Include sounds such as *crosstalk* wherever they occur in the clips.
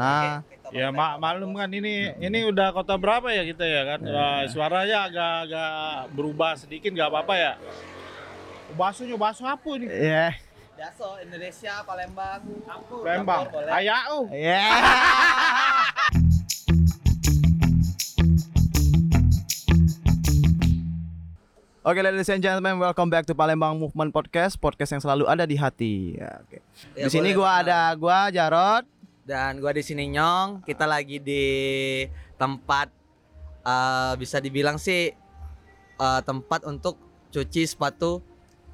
sana. Ya mak maklum kan ini ini udah kota berapa ya kita ya kan Wah, suaranya agak-agak berubah sedikit nggak apa-apa ya. Basuhnya basuh apa ini? Iya. Daso Indonesia Palembang. Lembang. boleh. Ayau. Iya. *laughs* Oke, ladies and gentlemen, welcome back to Palembang Movement Podcast, podcast yang selalu ada di hati. Ya, oke. Ya, di sini gua ada gua Jarot. Dan gua di sini Nyong. Kita lagi di tempat eh, bisa dibilang sih eh, tempat untuk cuci sepatu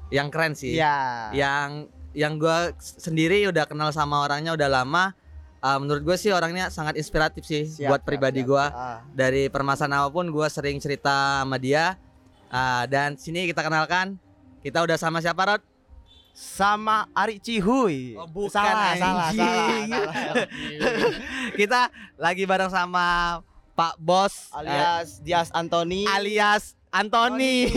yang keren sih. Iya. Yang yang gua sendiri udah kenal sama orangnya udah lama. Eh, menurut gue sih orangnya sangat inspiratif sih Siap, buat pribadi siap. gua. Ah. Dari permasalahan apa pun gua sering cerita sama dia. Ah, dan sini kita kenalkan kita udah sama siapa Rod? Sama Ari Cihuy. Oh, bukan, salah, *laughs* salah, salah, anjing. salah. kita lagi bareng sama Pak Bos alias Dias Antoni. eh, alias Antoni.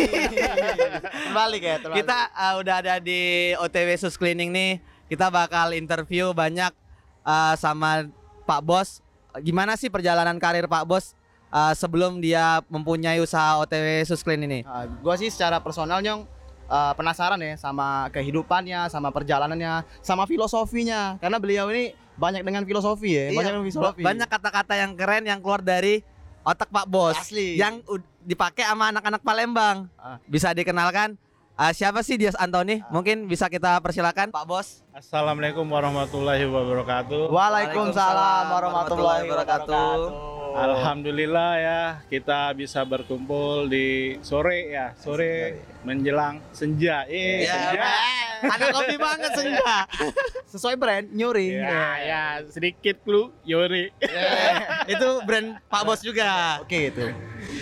*laughs* terbalik ya, terbalik. kita uh, udah ada di OTW Sus Cleaning nih. Kita bakal interview banyak uh, sama Pak Bos. Gimana sih perjalanan karir Pak Bos uh, sebelum dia mempunyai usaha OTW Sus Clean ini? Ah, gua sih secara personal nyong ah, penasaran ya sama kehidupannya, sama perjalanannya, sama filosofinya. Karena beliau ini banyak dengan filosofi ya, Iya, banyak dengan filosofi. Banyak kata-kata yang keren yang keluar dari otak Pak Bos. Asli. Yang dipakai sama anak-anak Palembang. Ah. Bisa dikenalkan uh, siapa sih Dias Antoni? Mungkin bisa kita persilakan Pak Bos. Assalamualaikum warahmatullahi wabarakatuh. Waalaikumsalam warahmatullahi wabarakatuh. Alhamdulillah ya kita bisa berkumpul di sore ya sore menjelang senja. Eh Ya, senja. Ada kopi banget senja. Sesuai brand nyuri. Ya, ya sedikit clue Yori. Itu brand Pak Bos juga. Oke itu.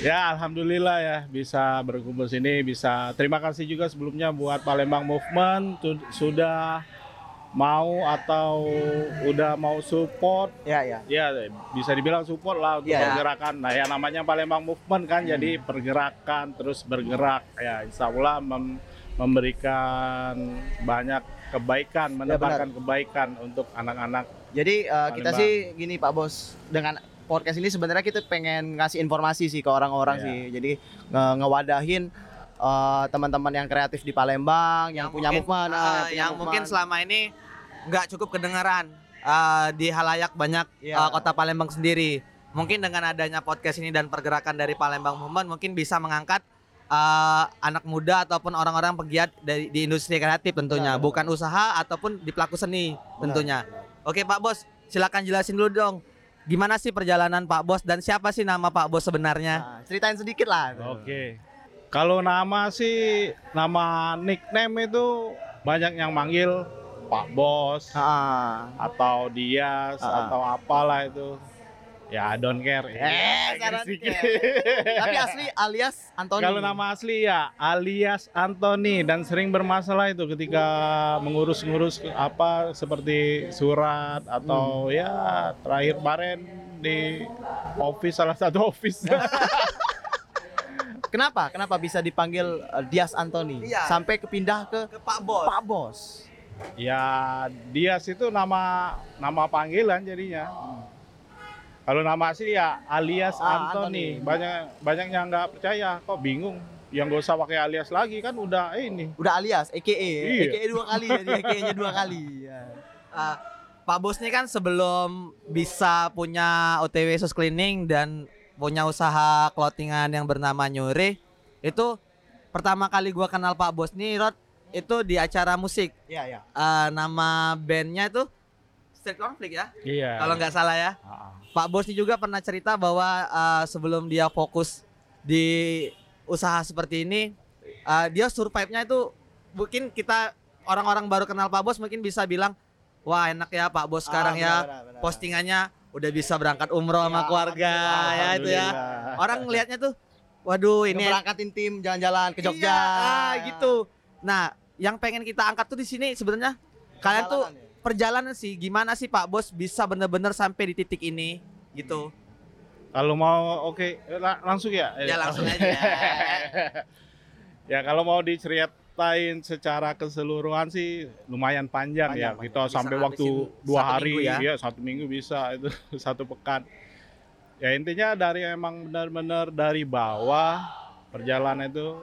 Ya alhamdulillah ya bisa berkumpul sini bisa terima kasih juga sebelumnya buat Palembang Movement sudah mau atau udah mau support Ya ya. ya bisa dibilang support lah untuk Iya. pergerakan nah ya namanya Palembang Movement kan jadi pergerakan terus bergerak ya Insya Allah mem- memberikan banyak kebaikan menebarkan kebaikan untuk anak-anak Jadi eh, kita sih gini Pak Bos dengan podcast ini sebenarnya kita pengen ngasih informasi sih ke orang-orang Iya. sih. Jadi nge- ngewadahin eh, teman-teman yang kreatif di Palembang, yang, punya mungkin, movement, ah, punya yang mungkin movement. selama ini nggak cukup kedengaran ah, di halayak banyak Iya. ah, kota Palembang sendiri. Mungkin dengan adanya podcast ini dan pergerakan dari Palembang Movement mungkin bisa mengangkat ah, anak muda ataupun orang-orang pegiat dari di industri kreatif tentunya, Benar, bukan usaha ataupun di pelaku seni tentunya. Oke Pak Bos, silakan jelasin dulu dong. Gimana sih perjalanan Pak Bos dan siapa sih nama Pak Bos sebenarnya? Nah, ceritain sedikit lah. Oke. Kalau nama sih nama nickname itu banyak yang manggil Pak Bos Ah. atau Dias Ah. atau apalah itu. Ya I don't care. Don't sedikit. Tapi asli alias Antoni. Kalau nama asli ya alias Anthony dan sering bermasalah itu ketika mengurus-ngurus apa seperti surat atau ya terakhir kemarin di office salah satu office. *laughs* Kenapa? Kenapa bisa dipanggil eh, Dias Antoni? Iya. Sampai kepindah ke Ke Pak Bos. Pak Bos. Ya Dias itu nama nama panggilan jadinya. Kalau nama asli ya alias Ah, Anthony. Anthony. Banyak banyak yang nggak percaya, kok bingung. Yang gak usah pakai alias lagi kan udah ini. Udah alias, EKE. Iya. EKE dua kali jadi EKE-nya dua kali. Ya. Ah, Pak Bos nih kan sebelum bisa punya OTW Sus Cleaning dan punya usaha clothingan yang bernama Nyuri itu pertama kali gua kenal Pak Bos nih Rod itu di acara musik Iya, iya. Ah, nama bandnya itu Street Conflict ya Iya. kalau nggak salah ya Ah, Pak Bos ini juga pernah cerita bahwa ah, sebelum dia fokus di usaha seperti ini ah, dia survive-nya itu mungkin kita orang-orang baru kenal Pak Bos mungkin bisa bilang wah enak ya Pak Bos sekarang Ah, ya benar, benar, benar. postingannya udah bisa berangkat umroh sama Ya, keluarga ya itu ya. Orang ngelihatnya tuh waduh ini Ngeberangkatin tim jalan-jalan ke Jogja. Iya, ah, gitu. Nah, yang pengen kita angkat tuh di sini sebenarnya kalian tuh Perjalanan ya? perjalanan sih gimana sih Pak Bos bisa bener-bener sampai di titik ini gitu. Kalau mau oke la- langsung ya. Ya langsung aja. *laughs* ya kalau mau dicerit ceritain secara keseluruhan sih lumayan panjang, Panjang, ya. panjang. Kita Bisa sampai waktu dua hari, minggu ya. ya satu minggu bisa itu *laughs* satu pekan. Ya intinya dari emang benar-benar dari bawah perjalanan itu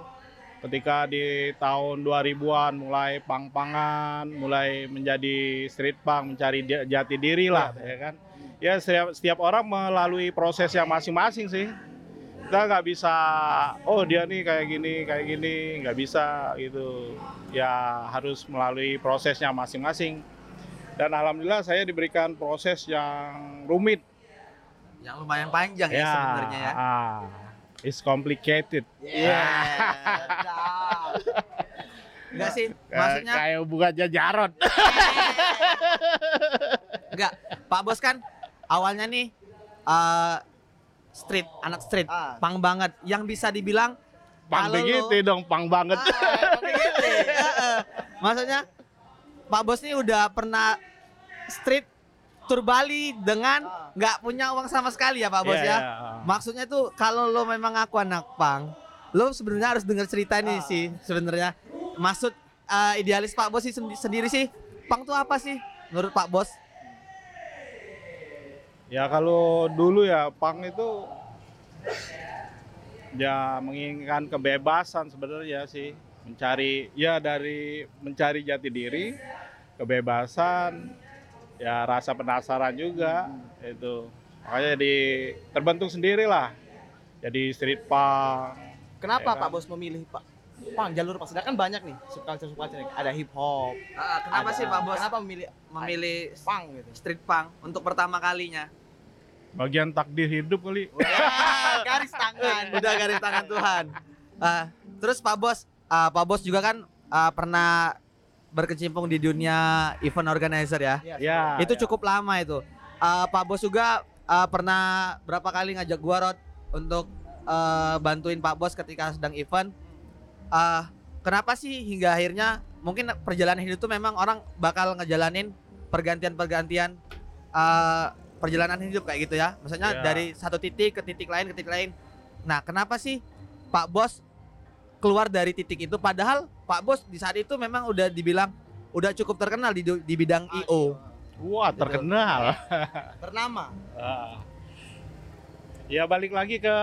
ketika di tahun 2000-an mulai pang-pangan, mulai menjadi street punk, mencari jati diri lah, ya kan. Ya setiap, setiap orang melalui proses yang masing-masing sih. Kita nggak bisa, oh dia nih kayak gini, kayak gini, nggak bisa gitu. Ya harus melalui prosesnya masing-masing. Dan alhamdulillah saya diberikan proses yang rumit. Yang lumayan panjang ya, sebenarnya ya. ah, it's complicated. Iya. Enggak sih, *laughs* maksudnya kayak bukan jajaron. enggak. *laughs* Pak Bos kan awalnya nih eh street, anak street, Ah. pang banget. Yang bisa dibilang Pang begitu dong, pang banget. Ah, begitu. *laughs* Heeh. Maksudnya Pak Bos nih udah pernah street tur Bali dengan Ah. nggak punya uang sama sekali ya Pak Bos Iya, ya. iya. Maksudnya tuh kalau lo memang aku anak pang, lo sebenarnya harus dengar cerita ini Ah. sih sebenarnya. Maksud eh, idealis Pak Bos sih sendi- sendiri sih, pang tuh apa sih menurut Pak Bos? Ya kalau dulu ya pang itu ya menginginkan kebebasan sebenarnya sih. Mencari ya dari mencari jati diri kebebasan ya rasa penasaran juga itu. Makanya di terbentuk sendiri lah jadi street punk Kenapa Ya kan? Pak Bos memilih Pak Pang jalur Pak? Sedangkan banyak nih subculture subculture ada hip hop. kenapa ada- sih Pak Bos Kenapa memilih memilih pang gitu? street punk untuk pertama kalinya? bagian takdir hidup kali *laughs* Wah, garis tangan. Udah garis tangan Tuhan. Ah, terus Pak Bos, ah, Pak Bos juga kan ah, pernah berkecimpung di dunia event organizer ya. Iya, ya itu ya. cukup lama itu. Ah, Pak Bos juga ah, pernah berapa kali ngajak gua Rod untuk ah, bantuin Pak Bos ketika sedang event. Ah, kenapa sih hingga akhirnya mungkin perjalanan hidup itu memang orang bakal ngejalanin pergantian-pergantian ah, perjalanan hidup kayak gitu ya. Maksudnya Iya. dari satu titik ke titik lain ke titik lain. Nah, kenapa sih Pak Bos keluar dari titik itu padahal Pak Bos di saat itu memang udah dibilang udah cukup terkenal di di bidang IO. wah terkenal *laughs* Ternama. Ah. Ya balik lagi ke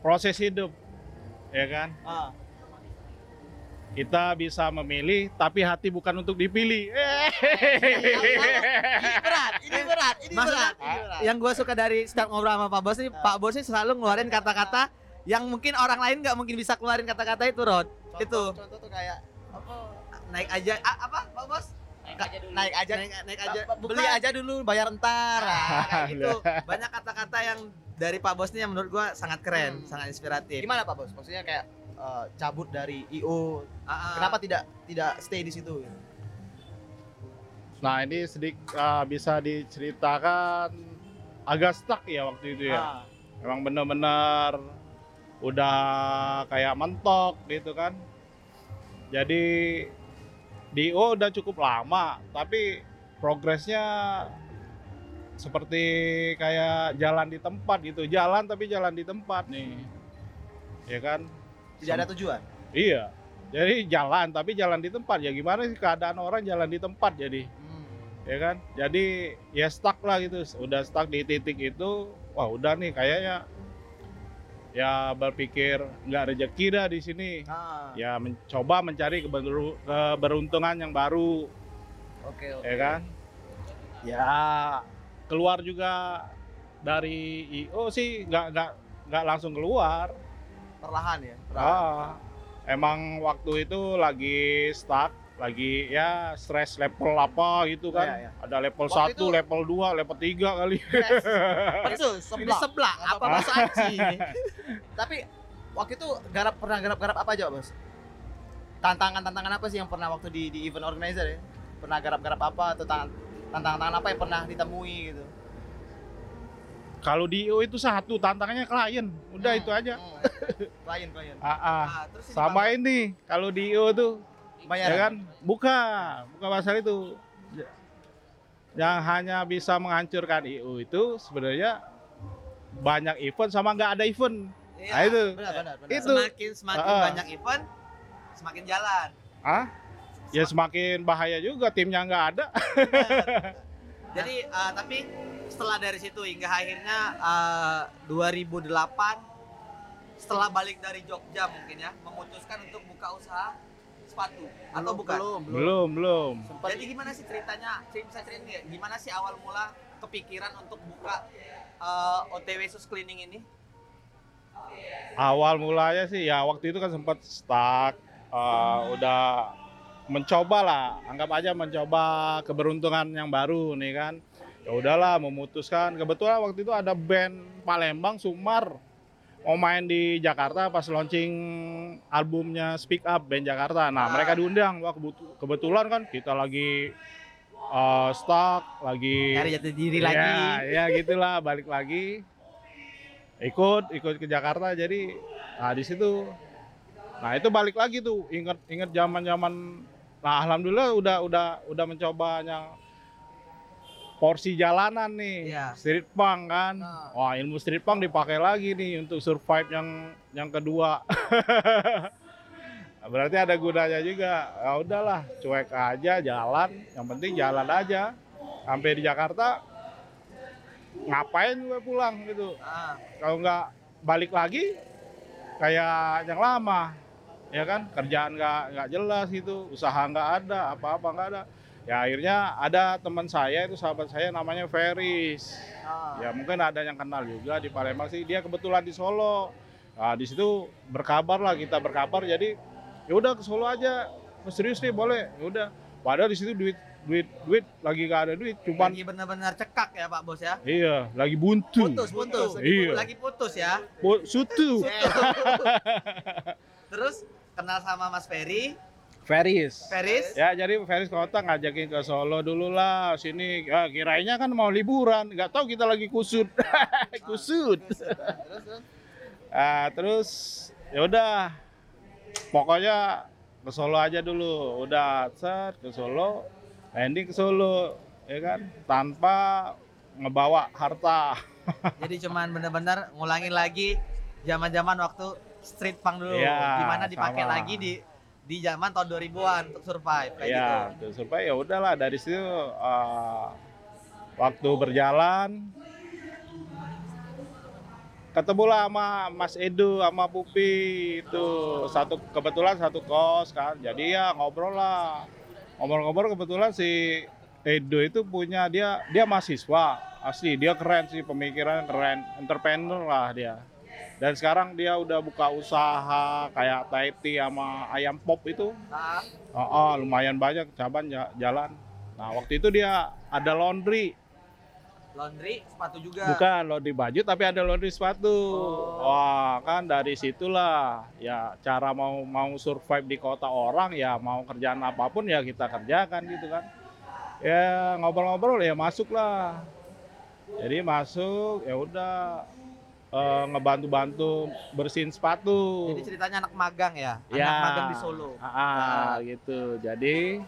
proses hidup, ya kan? Ah. Kita bisa memilih, tapi hati bukan untuk dipilih. Ini berat, ini berat, ini Maksudnya, berat. Ini berat. Yang gue suka dari setiap ngobrol sama Pak Bos nih, Pak Bos nih selalu ngeluarin kata-kata yang mungkin orang lain nggak mungkin bisa keluarin kata-kata itu, Rod. Contoh- itu Contoh tuh kayak apa? naik aja, ah, apa Pak Bos? Naik aja dulu. Naik aja. Naik, naik aja, Beli aja dulu, bayar entar. Ah, kayak gitu. *laughs* Banyak kata-kata yang dari Pak Bos nih yang menurut gue sangat keren, Hmm. sangat inspiratif. Gimana Pak Bos? Maksudnya kayak eh, cabut dari IO. Ah, ah. Kenapa tidak tidak stay di situ? Nah ini sedikit bisa diceritakan agak stuck ya waktu itu ya. Ah. Emang bener-bener udah kayak mentok gitu kan. Jadi di O udah cukup lama, tapi progresnya seperti kayak jalan di tempat gitu. Jalan tapi jalan di tempat nih. Ya kan? Tidak ada tujuan. Iya. Jadi jalan tapi jalan di tempat. Ya gimana sih keadaan orang jalan di tempat jadi? Hmm. ya kan jadi ya stuck lah gitu udah stuck di titik itu wah udah nih kayaknya ya berpikir nggak rezeki dah di sini Ah. ya mencoba mencari keberu- keberuntungan yang baru Oke, oke. ya kan ya keluar juga dari IO sih nggak nggak nggak langsung keluar Perlahan ya. perlahan. ah emang waktu itu lagi stuck lagi ya stres level apa gitu kan Iya, iya. ada level Waktu 1, itu- level 2, level 3 kali *laughs* Betul, sebelah. sebelah, apa apa-apa. bahasa? *laughs* Tapi waktu itu garap pernah garap-garap apa aja, Bos? Tantangan-tantangan apa sih yang pernah waktu di di event organizer ya? Pernah garap-garap apa atau tantangan-tantangan apa yang pernah ditemui gitu? kalau di IO itu satu tantangannya klien udah Hmm, itu aja hmm. Klien, klien. *laughs* ah, ah. Ah, sama ini kalau di IO tuh Bayar ya kan buka buka masalah itu yang hanya bisa menghancurkan IO itu sebenarnya banyak event sama nggak ada event Iya. nah itu Benar, benar, benar. Itu. semakin semakin Ah. banyak event semakin jalan. ah ya semakin bahaya juga timnya nggak ada *laughs* Jadi eh, tapi setelah dari situ hingga akhirnya eh, 2008 setelah balik dari Jogja mungkin ya memutuskan untuk buka usaha sepatu atau bukan? Belum, belum. belum belum Sempat Jadi gimana sih ceritanya? Cerita bisa ceritain? Gimana sih awal mula kepikiran untuk buka eh, OTW Sus Cleaning ini? awal mulanya sih ya waktu itu kan sempat stuck eh, udah mencoba lah anggap aja mencoba keberuntungan yang baru nih kan ya udahlah memutuskan kebetulan waktu itu ada band Palembang Sumar mau main di Jakarta pas launching albumnya Speak Up band Jakarta nah Ah. mereka diundang wah kebetu- kebetulan kan kita lagi eh, stuck lagi Nyari jati diri ya, lagi. Ya gitulah balik lagi. Ikut ikut ke Jakarta jadi nah di situ. Nah, itu balik lagi tuh inget inget zaman-zaman nah alhamdulillah udah udah udah mencoba yang porsi jalanan nih, Iya. street punk kan. Nah. Wah, ilmu street punk dipakai lagi nih untuk survive yang yang kedua. *laughs* Berarti ada gunanya juga. Ya udahlah, cuek aja jalan, yang penting jalan aja. Sampai di Jakarta ngapain gue pulang gitu. Ah, Kalau nggak balik lagi kayak yang lama. Ya kan? Kerjaan nggak nggak jelas gitu, usaha nggak ada, apa-apa nggak ada. Ya akhirnya ada teman saya itu sahabat saya namanya Feris. ah. Ya mungkin ada yang kenal juga di Palembang sih. Dia kebetulan di Solo. Nah, di situ berkabar lah kita berkabar. Jadi ya udah ke Solo aja. Serius nih boleh. Ya udah. Padahal di situ duit duit duit lagi gak ada duit. Cuman Lagi benar-benar cekak ya Pak Bos ya. iya lagi buntu. Putus, putus. Iya. Lagi putus ya. Bu- Sutu. *laughs* *laughs* Terus kenal sama Mas Ferry, Feris. Feris. Ya jadi Feris kota ngajakin ke Solo dulu lah sini. Ya, kirainnya kan mau liburan, nggak tahu kita lagi kusut. *laughs* kusut. terus terus Ah, terus ya udah pokoknya ke Solo aja dulu udah set ke Solo landing ke Solo ya kan tanpa ngebawa harta *laughs* Jadi cuman benar-benar ngulangin lagi zaman-zaman waktu street punk dulu. Iya, Gimana dipakai sama. lagi di di zaman tahun 2000-an untuk survive kayak gitu. ya terus supaya ya udahlah dari situ ah, waktu berjalan ketemulah sama Mas Edo sama Pupi itu satu kebetulan satu kos kan jadi ya ngobrol lah ngobrol-ngobrol kebetulan si Edo itu punya dia dia mahasiswa asli dia keren sih pemikiran keren entrepreneur lah dia dan sekarang dia udah buka usaha kayak Taiti sama ayam pop itu Nah, Oh, oh, lumayan banyak cabang ja- jalan. Nah, waktu itu dia ada laundry, laundry, sepatu juga. bukan laundry baju tapi ada laundry sepatu. Oh. Wah, kan dari situlah ya cara mau mau survive di kota orang ya mau kerjaan apa pun ya kita kerjakan gitu kan. Ya ngobrol-ngobrol ya masuk lah. Jadi masuk ya udah eh, ngebantu-bantu bersihin sepatu. Jadi ceritanya anak magang ya, anak Ya. magang di Solo. Ah, ah, gitu. Jadi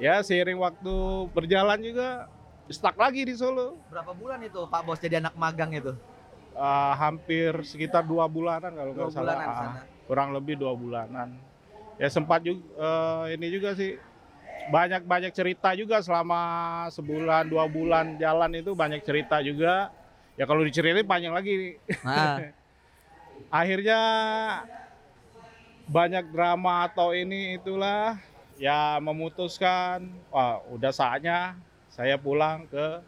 ya seiring waktu berjalan juga stuck lagi di Solo. Berapa bulan itu Pak Bos jadi anak magang itu? Ah, hampir sekitar dua bulanan kalau nggak salah. bulanan Ah, sana. kurang lebih dua bulanan. Ya sempat juga eh, ini juga sih banyak banyak cerita juga selama sebulan dua bulan jalan itu banyak cerita juga. Ya kalau diceritain panjang lagi. Nah, *laughs* akhirnya banyak drama atau ini itulah ya memutuskan wah udah saatnya saya pulang ke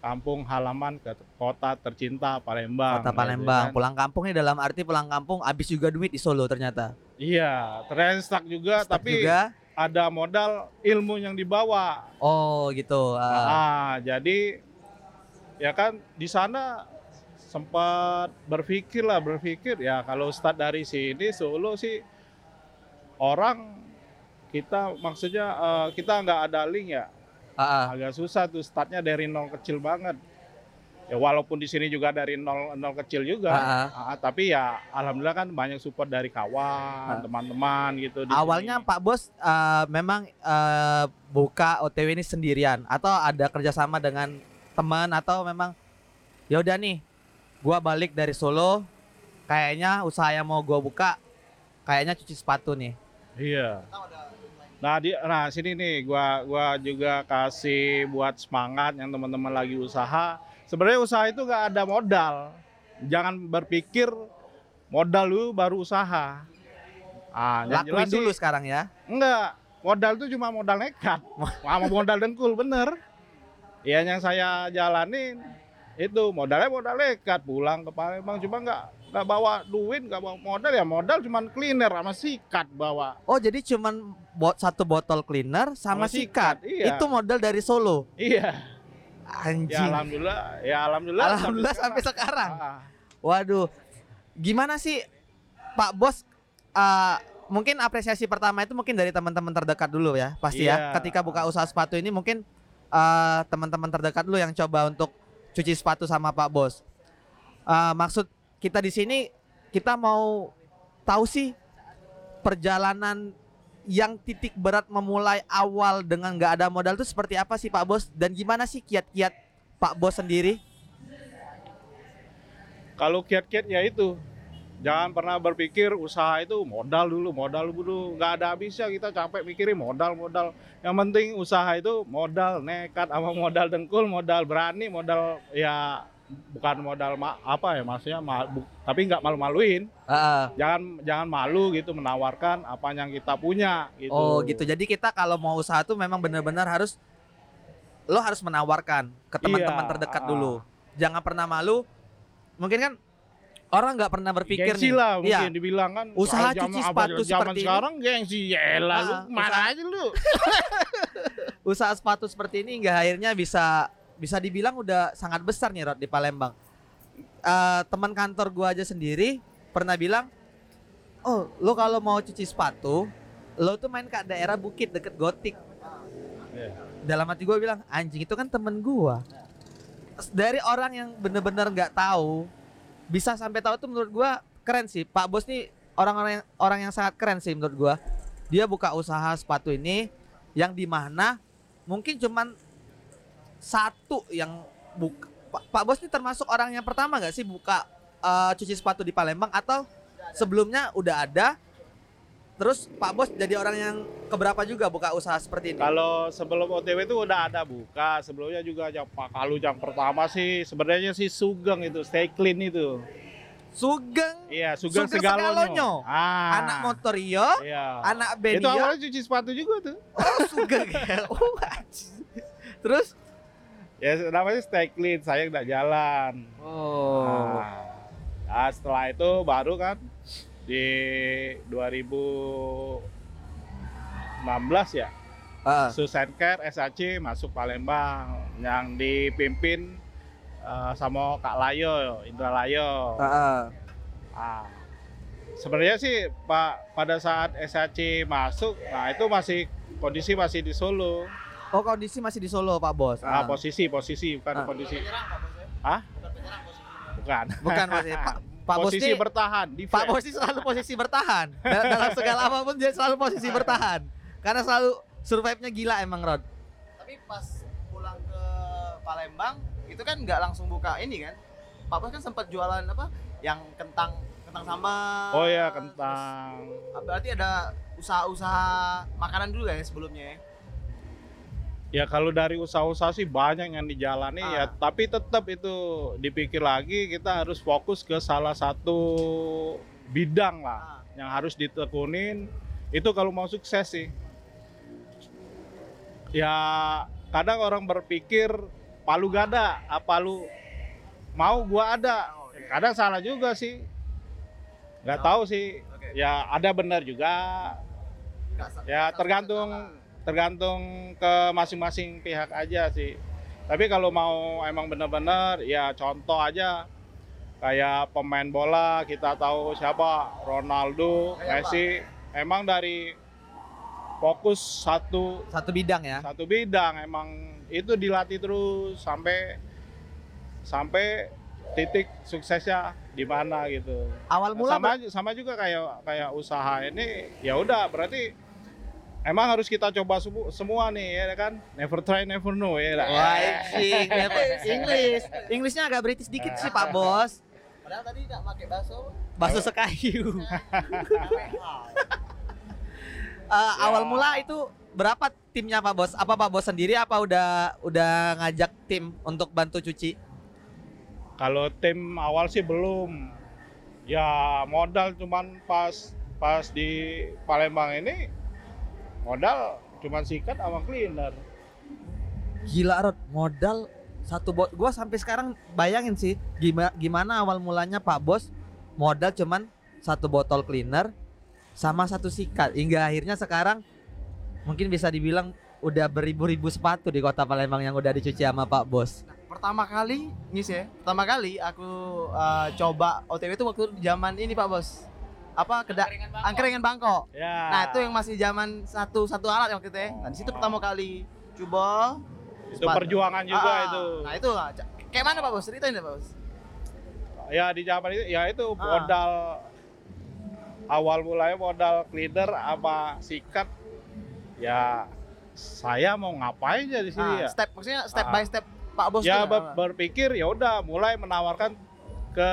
kampung halaman ke kota tercinta Palembang. Kota gitu Palembang. kan. Pulang kampung nih dalam arti pulang kampung habis juga duit di Solo ternyata. Iya, ternyata stuck juga Stuck tapi juga. ada modal ilmu yang dibawa. Oh, gitu. Ah. Ah, jadi ya kan di sana sempat berpikir lah berpikir ya kalau start dari sini Solo sih orang kita maksudnya eh, kita nggak ada link ya ah. agak susah tuh startnya dari nol kecil banget ya walaupun di sini juga dari nol nol kecil juga Ah, ah, tapi ya alhamdulillah kan banyak support dari kawan Ah. teman-teman gitu di Awalnya sini. Pak Bos eh, memang eh, buka OTW ini sendirian atau ada kerjasama dengan teman atau memang ya udah nih, gua balik dari Solo, kayaknya usaha yang mau gua buka, kayaknya cuci sepatu nih. Iya. Nah, di nah sini nih gua gua juga kasih buat semangat yang teman-teman lagi usaha. Sebenarnya usaha itu nggak ada modal. Jangan berpikir modal lu baru usaha. Ah, Lakuin sih- dulu sekarang ya. Enggak, modal itu cuma modal nekat. *laughs* Sama modal dengkul bener. Ya yang saya jalanin itu modalnya modal nekat pulang ke Palembang cuma nggak nggak bawa duit nggak bawa modal ya modal cuma cleaner sama sikat bawa Oh jadi cuman buat satu botol cleaner sama, Sama sikat. sikat, iya. Itu modal dari Solo. iya Anjing. ya alhamdulillah ya alhamdulillah Alhamdulillah sampai sekarang. Ah, Waduh. Gimana sih Pak Bos eh, mungkin apresiasi pertama itu mungkin dari teman-teman terdekat dulu ya, pasti ya. Iya. Ketika buka usaha sepatu ini mungkin eh, teman-teman terdekat dulu yang coba untuk cuci sepatu sama Pak Bos. Eh, maksud kita di sini kita mau tahu sih perjalanan yang titik berat memulai awal dengan nggak ada modal itu seperti apa sih Pak Bos dan gimana sih kiat-kiat Pak Bos sendiri? kalau kiat-kiat ya itu jangan pernah berpikir usaha itu modal dulu modal dulu nggak ada habisnya kita capek mikirin modal modal yang penting usaha itu modal nekat sama *laughs* modal dengkul modal berani modal ya bukan modal ma- apa ya maksudnya ma- bu- tapi nggak malu-maluin Heeh. jangan jangan malu gitu menawarkan apa yang kita punya gitu Oh gitu. Jadi kita kalau mau usaha tuh memang benar-benar harus lo harus menawarkan ke teman-teman Iya, terdekat ah. dulu. Jangan pernah malu. Mungkin kan orang nggak pernah berpikir gengsi nih. lah Iya. mungkin dibilang kan Usaha "Ah, zaman- cuci sepatu zaman seperti ini." sekarang gengsi ya lah lu Ah, mana usaha- aja lu *laughs* Usaha sepatu seperti ini nggak akhirnya bisa bisa dibilang udah sangat besar nih Rod di Palembang. Eh, teman kantor gua aja sendiri pernah bilang, oh lo kalau mau cuci sepatu, lo tuh main ke daerah bukit deket Gotik. Iya. Dalam hati gue bilang anjing itu kan temen gua. Dari orang yang bener-bener nggak tahu bisa sampai tahu tuh menurut gua keren sih. Pak Bos nih orang-orang yang orang yang sangat keren sih menurut gua. Dia buka usaha sepatu ini yang di mana mungkin cuman satu yang buka. Pak, Pak Bos ini termasuk orang yang pertama nggak sih buka eh, cuci sepatu di Palembang atau sebelumnya udah ada? Terus Pak Bos jadi orang yang keberapa juga buka usaha seperti ini? Kalau sebelum OTW itu udah ada buka, sebelumnya juga yang Pak Kalu yang pertama sih sebenarnya sih Sugeng itu, stay clean itu. Sugeng, Iya, Sugeng, Sugeng Segalonyo. Segalonyo. Ah. anak Motorio, Iya. anak itu Benio, awalnya cuci sepatu juga tuh. oh Sugeng ya. *laughs* Oh. Terus Ya namanya stay clean, saya nggak jalan. oh. Nah, nah, setelah itu baru kan di 2016 ya, Ah, Susan Care SAC masuk Palembang yang dipimpin eh, sama Kak Layo, Indra Layo. ah, ah. Ah, sebenarnya sih Pak pada saat SAC masuk, nah itu masih kondisi masih di Solo. Oh kondisi masih di Solo Pak Bos. Ah, Ah. posisi posisi bukan Ah. kondisi. Penyerang Pak Bos? Hah? Bukan. Bukan. Bukan Mas ya. *laughs* Pak, Pak Bos posisi ini bertahan di Pak Bos ini selalu posisi bertahan. Dalam, dalam segala apa pun dia selalu posisi *laughs* bertahan. Karena selalu survive-nya gila emang Rod. Tapi pas pulang ke Palembang itu kan nggak langsung buka ini kan? Pak Bos kan sempat jualan apa? Yang kentang kentang sambal. Oh ya terus- kentang. Ah, Berarti ada usaha-usaha makanan dulu ya sebelumnya ya? Ya kalau dari usaha-usaha sih banyak yang dijalani ya, Ah. tapi tetap itu dipikir lagi kita harus fokus ke salah satu bidang lah Ah, yang harus ditekunin. Itu kalau mau sukses sih. Ya kadang orang berpikir palu gada, apa lu mau gua ada. iya. Kadang salah juga sih. Nggak Oh. tahu sih. Ya ada benar juga, ya tergantung. Tergantung ke masing-masing pihak aja sih. Tapi kalau mau emang bener-bener ya contoh aja kayak pemain bola kita tahu siapa Ronaldo Kayak Messi emang dari fokus satu Satu bidang ya. satu bidang emang itu dilatih terus sampai sampai titik suksesnya di mana gitu. Awal mula sama sama juga kayak kayak usaha ini ya udah berarti emang harus kita coba semu- semua nih ya kan never try never know ya lah. Wah, anjing. English. Englishnya agak British dikit sih Pak Bos. Padahal tadi nggak pakai bakso. Bakso sekayu. *laughs* Eh, Ya. awal mula itu berapa timnya Pak Bos? Apa Pak Bos sendiri apa udah udah ngajak tim untuk bantu cuci? Kalau tim awal sih belum. Ya modal cuman pas pas di Palembang ini modal cuman sikat sama cleaner. Gila Rod, modal satu bot. Gua sampai sekarang bayangin sih gimana gimana awal mulanya Pak Bos modal cuman satu botol cleaner sama satu sikat hingga akhirnya sekarang mungkin bisa dibilang udah beribu-ribu sepatu di kota Palembang yang udah dicuci sama Pak Bos. Pertama kali, ngis ya. Pertama kali aku eh, coba OTW itu waktu zaman ini Pak Bos. Apa keda angkringan Bangkok. Ya. Nah, itu yang masih zaman satu satu alat waktu itu ya. Nah, di situ pertama kali coba itu perjuangan juga Ah, itu. Nah, itu lah. Kayak mana Pak Bos? Ceritain deh Pak Bos. Ya di zaman itu ya itu Ah. modal awal mulanya modal cleaner sama sikat. Ya saya mau ngapain ya di sini Ah, ya? Step maksudnya step Ah. by step Pak Bos ya ber- ah. berpikir ya udah mulai menawarkan ke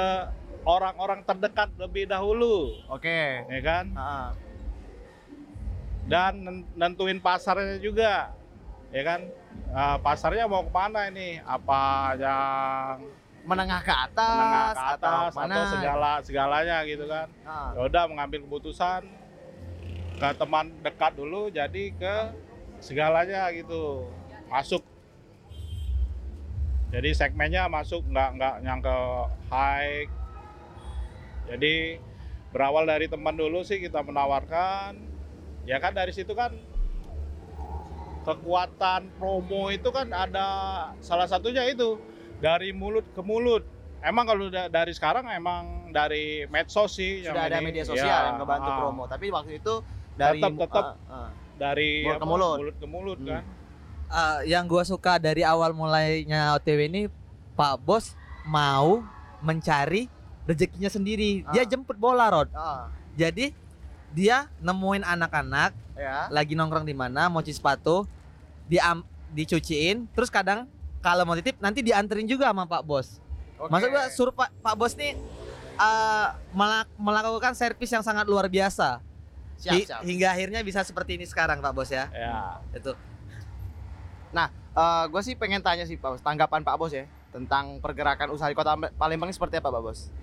orang-orang terdekat lebih dahulu, Oke. ya kan? Ah, Dan nen- nentuin pasarnya juga, ya kan? Ah, pasarnya mau ke mana ini? Apa yang menengah ke atas, menengah ke atas atau mana? atau segala segalanya gitu kan? Ah. Ya udah mengambil keputusan ke teman dekat dulu, jadi ke segalanya gitu masuk. Jadi segmennya masuk nggak nggak yang ke high. Jadi berawal dari teman dulu sih kita menawarkan. Ya kan dari situ kan kekuatan promo itu kan ada salah satunya itu dari mulut ke mulut. Emang kalau da- dari sekarang emang dari medsos sih yang Sudah ada ini. media sosial Ya, yang ngebantu ah. promo, tapi waktu itu dari Tetap- tetap. ah, ah. dari Mulut ke apa, mulut. ke mulut Hmm. kan. Eh, yang gua suka dari awal mulainya OTW ini Pak Bos mau mencari rezekinya sendiri. Dia Ah. jemput bola Rod. Ah, Jadi dia nemuin anak-anak ya. lagi nongkrong di mana mau cuci sepatu, diam dicuciin, terus kadang kalau mau titip nanti dianterin juga sama Pak Bos. Oke. Maksud gua suruh Pak, Pak Bos nih eh, melak- melakukan servis yang sangat luar biasa. siap, Hi- siap. Hingga akhirnya bisa seperti ini sekarang Pak Bos ya. Ya. Itu. gue sih pengen tanya sih Pak Bos, tanggapan Pak Bos ya tentang pergerakan usaha di Kota Palembang ini seperti apa Pak Bos?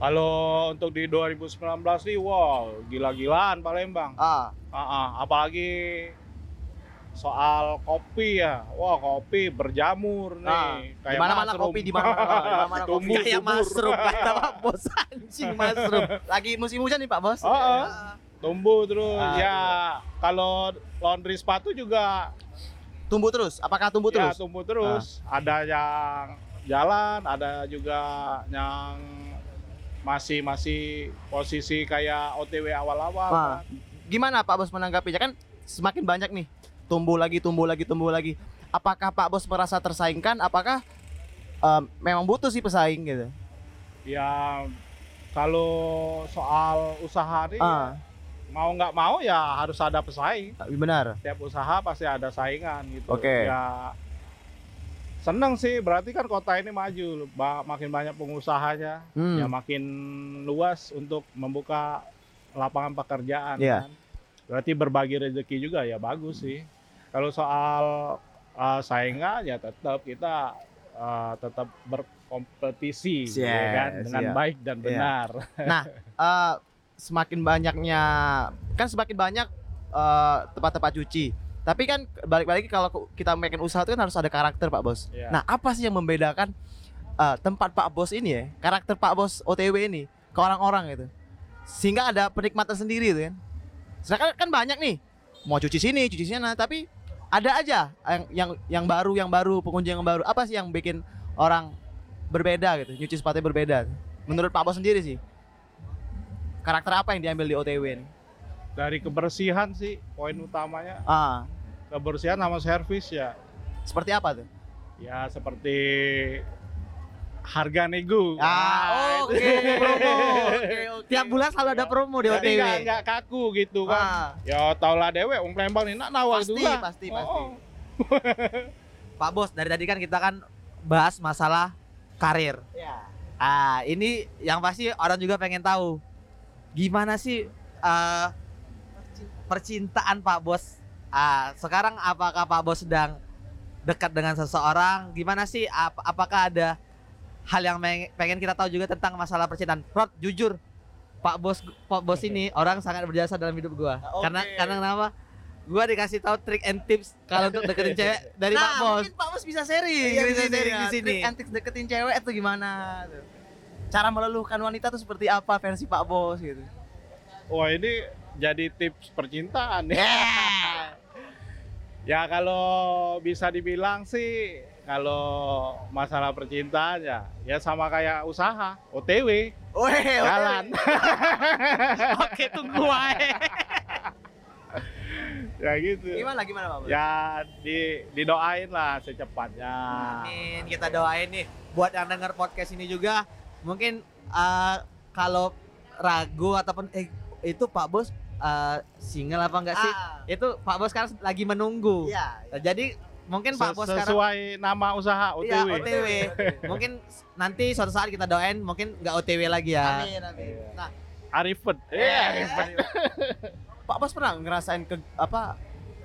Kalau untuk di 2019 nih, wow, gila-gilaan Palembang. Ah, Ah, ah, apalagi soal kopi ya, wah kopi berjamur nih, Ah, kayak mana-mana mushroom. kopi, di *laughs* di mana-mana kopi. Tumbuh Kayak mushroom kata Pak Bos anjing mushroom. lagi musim hujan nih Pak Bos. Ah, ah. tumbuh terus. Ah, ya, kalau laundry sepatu juga Tumbuh terus. Apakah tumbuh ya terus? tumbuh terus. Ada yang jalan, ada juga yang masih masih posisi kayak OTW awal-awal. Kan. Gimana Pak Bos menanggapinya kan semakin banyak nih tumbuh lagi, tumbuh lagi, tumbuh lagi. Apakah Pak Bos merasa tersaingkan? Apakah em, memang butuh sih pesaing gitu? Ya kalau soal usaha nih Ah, mau nggak mau ya harus ada pesaing. benar. Tiap usaha pasti ada saingan gitu. Oke. Ya seneng sih berarti kan kota ini maju, makin banyak pengusahanya, Hmm. ya makin luas untuk membuka lapangan pekerjaan. Iya. kan. Berarti berbagi rezeki juga ya bagus sih. Kalau soal uh, saingan ya tetap kita uh, tetap berkompetisi Yes, ya kan dengan iya. baik dan Iya. benar. *laughs* Eh, semakin banyaknya kan semakin banyak eh, tempat-tempat cuci. Tapi kan balik-balik kalau kita bikin usaha itu kan harus ada karakter Pak Bos. Iya. Nah, apa sih yang membedakan eh, tempat Pak Bos ini ya, karakter Pak Bos OTW ini ke orang-orang gitu? Sehingga ada penikmatan sendiri gitu kan. Sedangkan kan banyak nih mau cuci sini, cuci sana, tapi ada aja yang yang yang baru, yang baru, pengunjung yang baru. Apa sih yang bikin orang berbeda gitu, nyuci sepatu berbeda? Menurut Pak Bos sendiri sih. Karakter apa yang diambil di OTW ini? Dari kebersihan sih poin utamanya Ah, kebersihan sama servis ya. seperti apa tuh? Ya seperti harga nego. Ah, Nah, oke, itu. promo. Oke, oke. Tiap bulan selalu ada promo di OTW. nggak nggak kaku gitu kan. Ah, Ya tau lah dewe, wong Palembang ini nak nawal Pasti, juga. pasti, Oh, pasti. *laughs* Pak Bos, dari tadi kan kita kan bahas masalah karir. ya. Ah, ini yang pasti orang juga pengen tahu gimana sih eh, percintaan Pak Bos. Ah, sekarang apakah Pak Bos sedang dekat dengan seseorang? Gimana sih? Ap- apakah ada hal yang pengen kita tahu juga tentang masalah percintaan? Rod, jujur, Pak Bos Pak Bos ini *laughs* orang sangat berjasa dalam hidup gua. Oke. Karena karena kenapa? Gua dikasih tahu trik and tips kalau untuk deketin cewek *laughs* dari nah, Pak Bos. mungkin Pak Bos bisa sharing, Iya, di bisa sini, sharing ya. di sini. Trik and tips deketin cewek itu gimana? tuh. Cara meluluhkan wanita tuh seperti apa versi Pak Bos gitu. Wah ini jadi tips percintaan. Ya. Yeah. *laughs* Ya kalau bisa dibilang sih kalau masalah percintaan ya ya sama kayak usaha OTW Weh, jalan. *laughs* Oke, tunggu aja. *laughs* ya gitu. Gimana gimana Pak? Ya di didoain lah secepatnya. Amin, kita doain nih. Buat yang denger podcast ini juga mungkin eh, kalau ragu ataupun eh itu Pak Bos eh, single apa enggak sih? Ah, Itu Pak Bos sekarang lagi menunggu. Iya. Nah, Jadi mungkin Pak Bos sekarang sesuai nama usaha Iya, OTW OTW. *laughs* mungkin nanti suatu saat kita doain mungkin nggak OTW lagi ya. Amin, amin. Nah, Arifet Iya, Iya, Arifet. *laughs* Pak Bos pernah ngerasain ke apa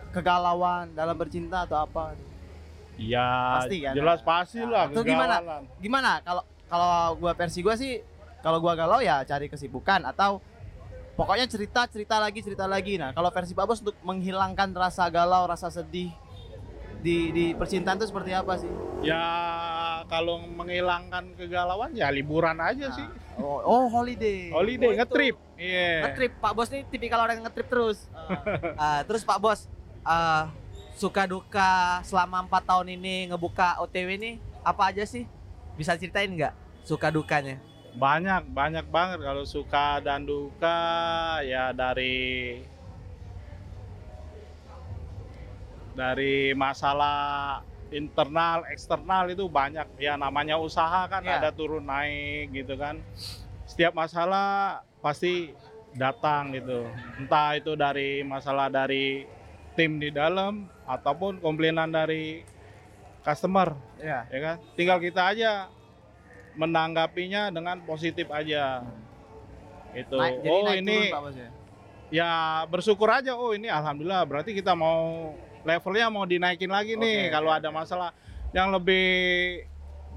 kegalauan dalam bercinta atau apa? Iya, Pasti kan? jelas pasti lah. Itu gimana? Gimana kalau kalau gua versi gua sih kalau gua galau ya cari kesibukan atau pokoknya cerita cerita lagi cerita lagi. Nah, kalau versi Pak Bos untuk menghilangkan rasa galau, rasa sedih di di percintaan itu seperti apa sih? Ya kalau menghilangkan kegalauan ya liburan aja Nah, sih. Oh, oh holiday. Holiday, Oh, ngetrip. Iya. Ngetrip Pak Bos nih tipikal orang yang ngetrip terus. *laughs* Ah, terus Pak Bos eh, suka duka selama empat tahun ini ngebuka OTW ini apa aja sih? Bisa ceritain nggak suka dukanya? Banyak, banyak banget kalau suka dan duka ya dari dari masalah internal, eksternal itu banyak. Ya namanya usaha kan Iya. ada turun naik gitu kan. Setiap masalah pasti datang gitu. Entah itu dari masalah dari tim di dalam ataupun komplainan dari customer Iya. ya kan tinggal kita aja menanggapinya dengan positif aja. Itu Naik- jadi oh naik ini turun, Pak Bos ya. ya bersyukur aja. Oh ini alhamdulillah berarti kita mau levelnya mau dinaikin lagi nih. Kalau oke. ada masalah yang lebih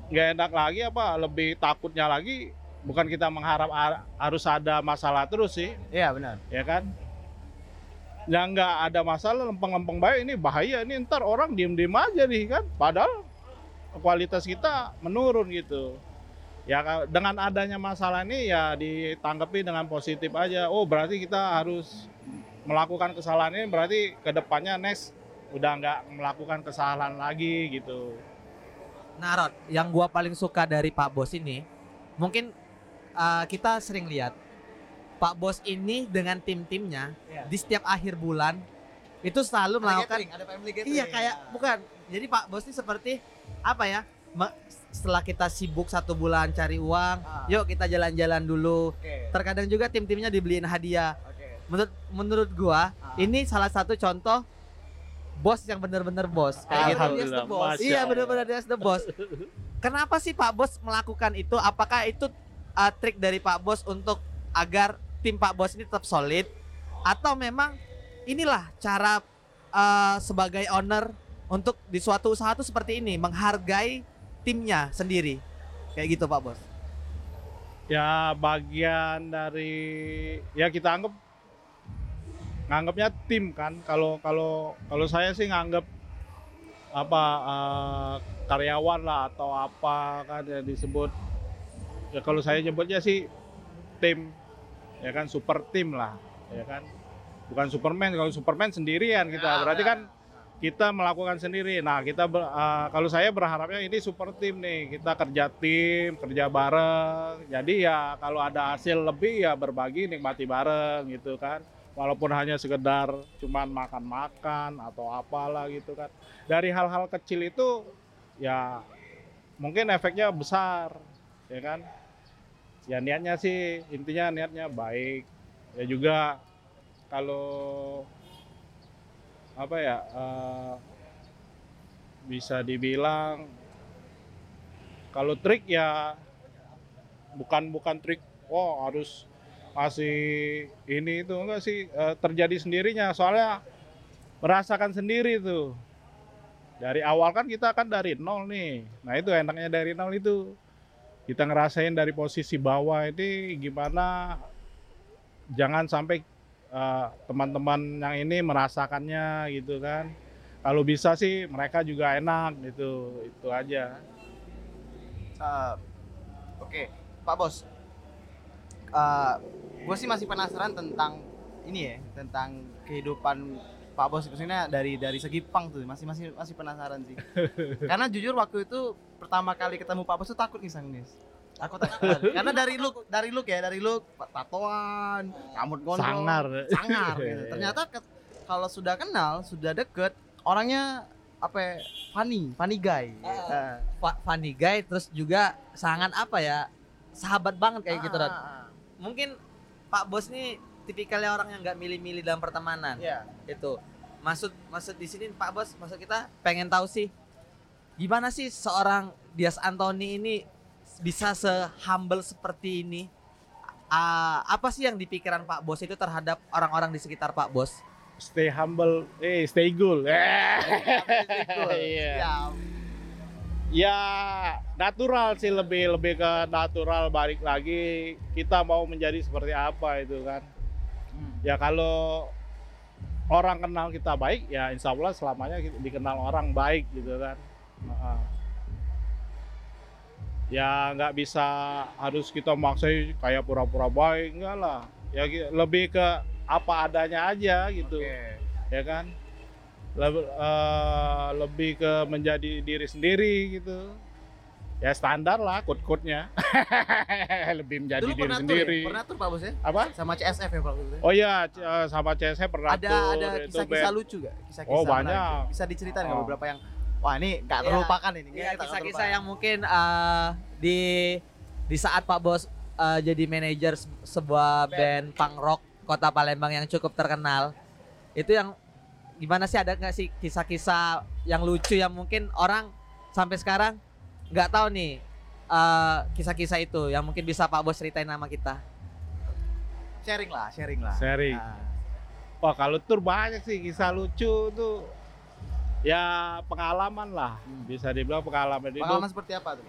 nggak enak lagi apa lebih takutnya lagi bukan kita mengharap har- harus ada masalah terus sih. Iya, benar. ya kan? Yang nggak ada masalah lempeng-lempeng baik ini bahaya. Ini ntar orang diem-diem aja nih kan? Padahal kualitas kita menurun gitu ya dengan adanya masalah ini ya ditanggapi dengan positif aja oh berarti kita harus melakukan kesalahan ini berarti ke depannya next udah nggak melakukan kesalahan lagi gitu Nah, Rod, yang gua paling suka dari Pak Bos ini, mungkin uh, kita sering lihat Pak Bos ini dengan tim-timnya Iya. di setiap akhir bulan itu selalu melakukan ada family gathering. iya kayak bukan. Jadi Pak Bos ini seperti apa ya? Setelah kita sibuk satu bulan cari uang, Ah. yuk kita jalan-jalan dulu. Oke. Terkadang juga tim-timnya dibeliin hadiah. Oke. Menurut menurut gua, Ah. ini salah satu contoh bos yang bener-bener bos kayak gitu. Alhamdulillah, Masya Iya benar-benar dia the boss. *laughs* Kenapa sih Pak Bos melakukan itu? Apakah itu uh, trik dari Pak Bos untuk agar tim Pak Bos ini tetap solid? Atau memang inilah cara uh, sebagai owner untuk di suatu usaha tuh seperti ini, menghargai timnya sendiri. Kayak gitu Pak Bos. ya bagian dari ya kita anggap nganggapnya tim kan kalau kalau kalau saya sih nganggap apa eh, karyawan lah atau apa kan yang disebut ya kalau saya nyebutnya sih tim ya kan super tim lah ya kan bukan superman kalau superman sendirian kita Ya, berarti ya. kan kita melakukan sendiri. Nah, kita ber- eh, kalau saya berharapnya ini super tim nih. Kita kerja tim, kerja bareng. Jadi ya kalau ada hasil lebih ya berbagi, nikmati bareng gitu kan. Walaupun hanya sekedar cuman makan-makan atau apalah gitu kan. Dari hal-hal kecil itu ya mungkin efeknya besar, ya kan? Ya niatnya sih intinya niatnya baik. Ya juga kalau apa ya eh, bisa dibilang kalau trik ya bukan bukan trik oh harus masih ini itu enggak sih eh, terjadi sendirinya. Soalnya merasakan sendiri tuh. Dari awal kan kita kan dari nol nih. Nah itu enaknya dari nol itu. Kita ngerasain dari posisi bawah ini gimana jangan sampai eh, teman-teman yang ini merasakannya gitu kan kalau bisa sih mereka juga enak gitu itu aja Eh, Oke, Pak Bos. gue sih masih penasaran tentang ini ya, tentang kehidupan Pak Bos maksudnya dari dari segi pang tuh masih masih masih penasaran sih. *laughs* Karena jujur waktu itu pertama kali ketemu Pak Bos tuh takut nih sang Nis. Takut takut. Karena dari look dari look ya, dari look tatoan, rambut gondrong, sangar sangar *laughs* gitu. Ternyata ke- kalau sudah kenal, sudah deket, orangnya apa ya, funny, funny guy. Ah. Eh. Fa- funny guy terus juga sangat apa ya sahabat banget kayak gitu Rod. Ah, ah, mungkin Pak Bos nih tipikalnya orang yang nggak milih-milih dalam pertemanan ah. Iya. itu maksud maksud di sini Pak Bos maksud kita pengen tahu sih gimana sih seorang Dias Antoni ini bisa se-humble seperti ini Ah, apa sih yang di pikiran Pak Bos itu terhadap orang-orang di sekitar Pak Bos stay humble eh stay cool eh *laughs* Iya. Siap. ya natural sih lebih lebih ke natural balik lagi kita mau menjadi seperti apa itu kan Hmm. ya kalau orang kenal kita baik ya insya Allah selamanya dikenal orang baik gitu kan Heeh. Ya nggak bisa harus kita maksa kayak pura-pura baik enggak lah ya lebih ke apa adanya aja gitu Oke. ya kan lebih, lebih ke menjadi diri sendiri gitu ya standar lah kut-kutnya *laughs* lebih menjadi Dulu diri sendiri ya? Pernah tur Pak Bos ya? apa Sama CSF ya Pak Bos ya? oh iya eh, sama CS saya pernah ada tur, ada kisah-kisah lucu gak? Kisah-kisah Oh, banyak. Bisa diceritain nggak Oh. beberapa yang wah ini nggak Iya. terlupakan ini. Iya kisah-kisah yang mungkin eh, di di saat Pak Bos eh, jadi manajer se- sebuah band punk rock kota Palembang yang cukup terkenal itu yang gimana sih ada nggak sih kisah-kisah yang lucu yang mungkin orang sampai sekarang nggak tahu nih eh, kisah-kisah itu yang mungkin bisa Pak Bos ceritain nama kita sharing lah, sharing lah. Sharing. Nah, Wah kalau tur banyak sih kisah lucu tuh ya pengalaman lah. Hmm. bisa dibilang pengalaman hidup pengalaman seperti apa tuh?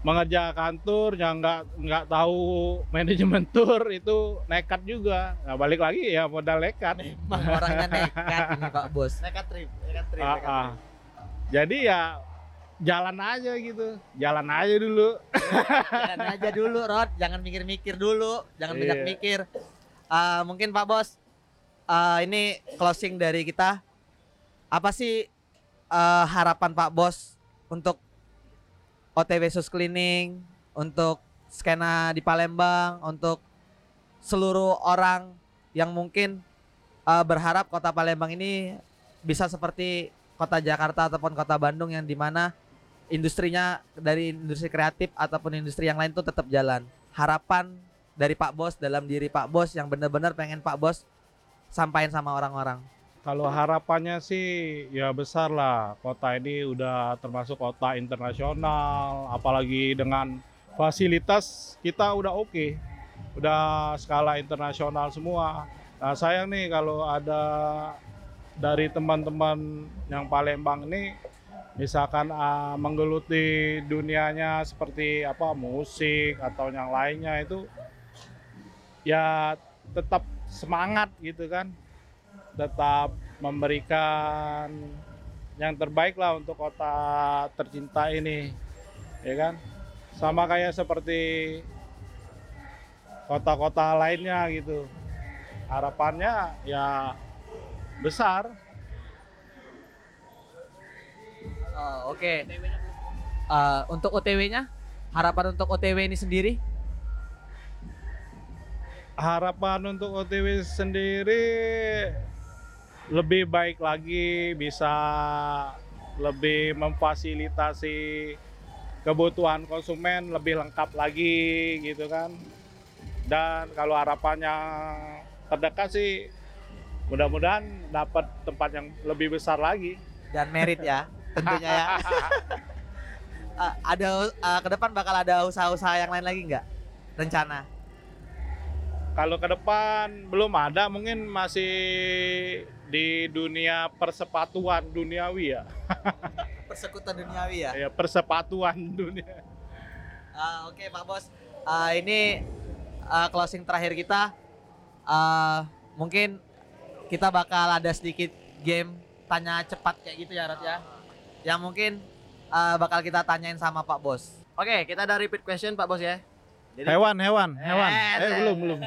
mengerjakan tur yang nggak nggak tahu manajemen tur itu nekat juga. Nah balik lagi ya modal nekat. *laughs* Emang orangnya nekat ini Pak Bos. Nekat trip, nekat trip, Ah, nekat ah. trip. jadi ya jalan aja gitu. Jalan aja dulu. Jalan aja dulu Rod. Jangan mikir-mikir dulu. Jangan Iya. banyak mikir. Eh, mungkin Pak Bos eh, ini closing dari kita apa sih eh, harapan Pak Bos untuk OTW Sus Cleaning untuk skena di Palembang untuk seluruh orang yang mungkin eh, berharap kota Palembang ini bisa seperti kota Jakarta ataupun kota Bandung yang di mana industrinya dari industri kreatif ataupun industri yang lain tuh tetap jalan. Harapan dari Pak Bos dalam diri Pak Bos yang benar-benar pengen Pak Bos sampaikan sama orang-orang. Kalau harapannya sih ya besar lah. Kota ini udah termasuk kota internasional apalagi dengan fasilitas kita udah oke. Udah skala internasional semua. Nah sayang nih kalau ada dari teman-teman yang Palembang ini misalkan ah, menggeluti dunianya seperti apa musik atau yang lainnya itu ya tetap semangat gitu kan tetap memberikan yang terbaik lah untuk kota tercinta ini ya kan sama kayak seperti kota-kota lainnya gitu harapannya ya besar Oh, Oke. Eh, untuk OTW-nya, harapan untuk OTW ini sendiri? harapan untuk OTW sendiri lebih baik lagi bisa lebih memfasilitasi kebutuhan konsumen lebih lengkap lagi gitu kan dan kalau harapannya terdekat sih mudah-mudahan dapat tempat yang lebih besar lagi dan merit ya tentunya ya. *laughs* *laughs* Eh, ada uh, ke depan bakal ada usaha-usaha yang lain lagi nggak? Rencana? kalau ke depan belum ada, mungkin masih di dunia persepatuan duniawi ya. *laughs* Persekutuan duniawi ya. Ya, persepatuan dunia. Ah, Oke Pak Bos, Ah, ini ah, closing terakhir kita. Ah, mungkin kita bakal ada sedikit game tanya cepat kayak gitu ya Rod ya. Yang mungkin ah, bakal kita tanyain sama Pak Bos. Oke, kita ada repeat question Pak Bos ya. Jadi Hewan, hewan, hewan. Eh, Eh, belum, belum.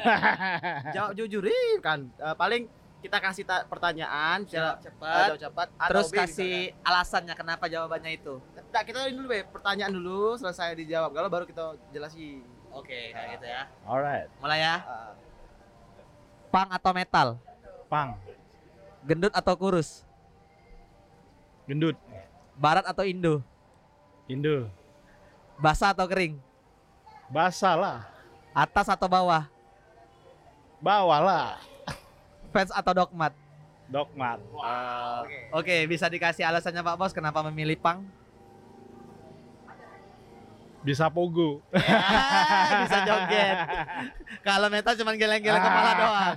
*laughs* jawab jujur kan. Eh, paling kita kasih ta- pertanyaan Jawab secara cepat. jawab cepat Terus atau B kasih alasannya kenapa jawabannya itu. misalkan. Nah, kita ini dulu Be, pertanyaan dulu selesai dijawab. Kalau baru kita jelasin. Oke, kayak gitu ya. Alright. Mulai ya. Ah, Pang atau metal? Pang, Gendut atau kurus? gendut, Barat atau Indo? Indo. Basah atau kering? Basah lah. Atas atau bawah? Bawah lah. Fans atau dogmat? Dogmat. Oke. Oke, bisa dikasih alasannya Pak Bos kenapa memilih pang? Bisa pogo. bisa joget. *laughs* Kalau metal cuma geleng-geleng kepala doang.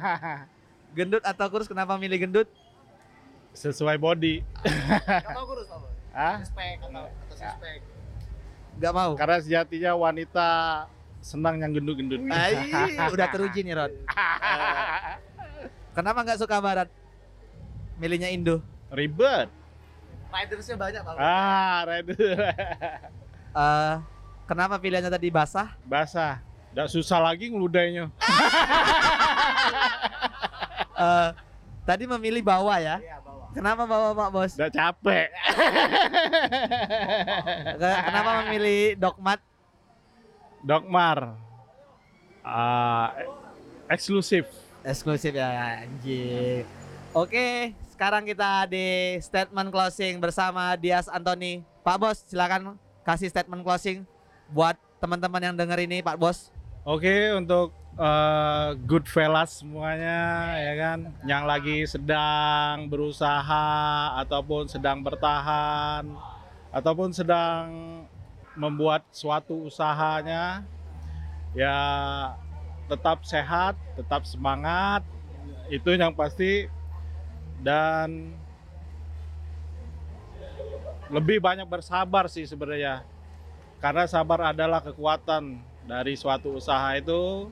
Gendut atau kurus kenapa milih gendut? Sesuai body. Mau kurus Pak Bos. Ah? Suspek atau atau suspek. Gak mau. Karena sejatinya wanita senang yang gendut-gendut. Ai, udah teruji nih Rod. *laughs* Kenapa nggak suka barat? Milihnya Indo. Ribet. Ridersnya banyak Pak Bos. Ah, red. *laughs* Eh, kenapa pilihannya tadi basah? Basah. Nggak susah lagi ngeludainya. *laughs* Eh, tadi memilih bawah ya. Iya, bawah. Kenapa bawah Pak Bos? Udah capek. *laughs* Ke- Kenapa memilih dogmat? Dogmar. Ah, eksklusif. Eksklusif ya anjing. Oke, sekarang kita di statement closing bersama Dias Anthony. Pak Bos, silakan kasih statement closing buat teman-teman yang denger ini, Pak Bos. Oke, untuk eh, good fellas semuanya ya kan yang lagi sedang berusaha ataupun sedang bertahan ataupun sedang membuat suatu usahanya ya tetap sehat, tetap semangat. Itu yang pasti dan lebih banyak bersabar sih sebenarnya. Karena sabar adalah kekuatan dari suatu usaha itu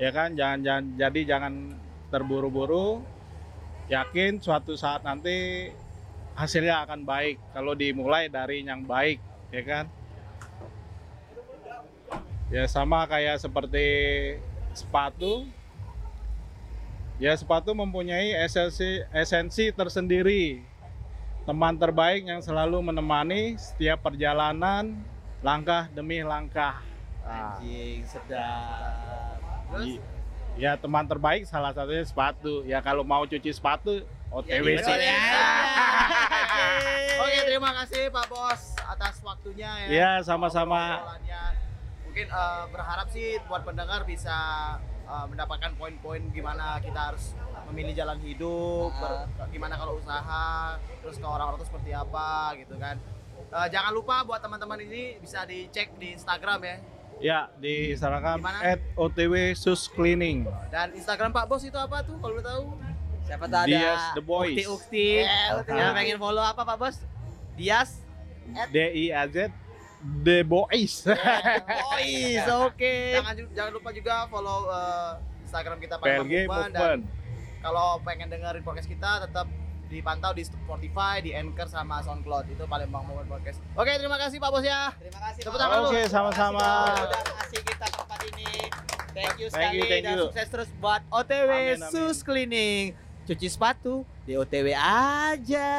ya kan jangan jangan jadi jangan terburu-buru yakin suatu saat nanti hasilnya akan baik kalau dimulai dari yang baik ya kan ya sama kayak seperti sepatu ya sepatu mempunyai esensi esensi tersendiri teman terbaik yang selalu menemani setiap perjalanan langkah demi langkah Ah. Anjing, sedap. Terus? Ya teman terbaik salah satunya sepatu. Ya kalau mau cuci sepatu OTW Ya, sih. ya, ya. Oke, terima kasih Pak Bos atas waktunya ya. Ya sama-sama. Mungkin eh, berharap sih buat pendengar bisa eh, mendapatkan poin-poin gimana kita harus memilih jalan hidup, ber- gimana kalau usaha, terus ke orang-orang itu seperti apa gitu kan. Eh, jangan lupa buat teman-teman ini bisa dicek di Instagram ya. Ya di Instagram at OTW Sus Cleaning. Dan Instagram Pak Bos itu apa tuh kalau tahu? Siapa tahu ada Dias The Boys. Yeah, ukti. yang pengen follow apa Pak Bos? Dias D I A Z The Boys. Boys, *laughs* oke. Jangan ju- jangan lupa juga follow eh, Instagram kita Palembang PLG Movement dan kalau pengen dengerin podcast kita tetap dipantau di Spotify, di Anchor sama SoundCloud itu Palembang Movement Podcast. Oke, terima kasih Pak Bos ya. Terima kasih. Tepuk Pak tangan Bos. Oke, Terima sama-sama. kasih. Udah ngasih kita tempat ini. Thank you Thank sekali you, thank dan you. sukses terus buat OTW Amin, amin. Sus Cleaning. Cuci sepatu di OTW aja.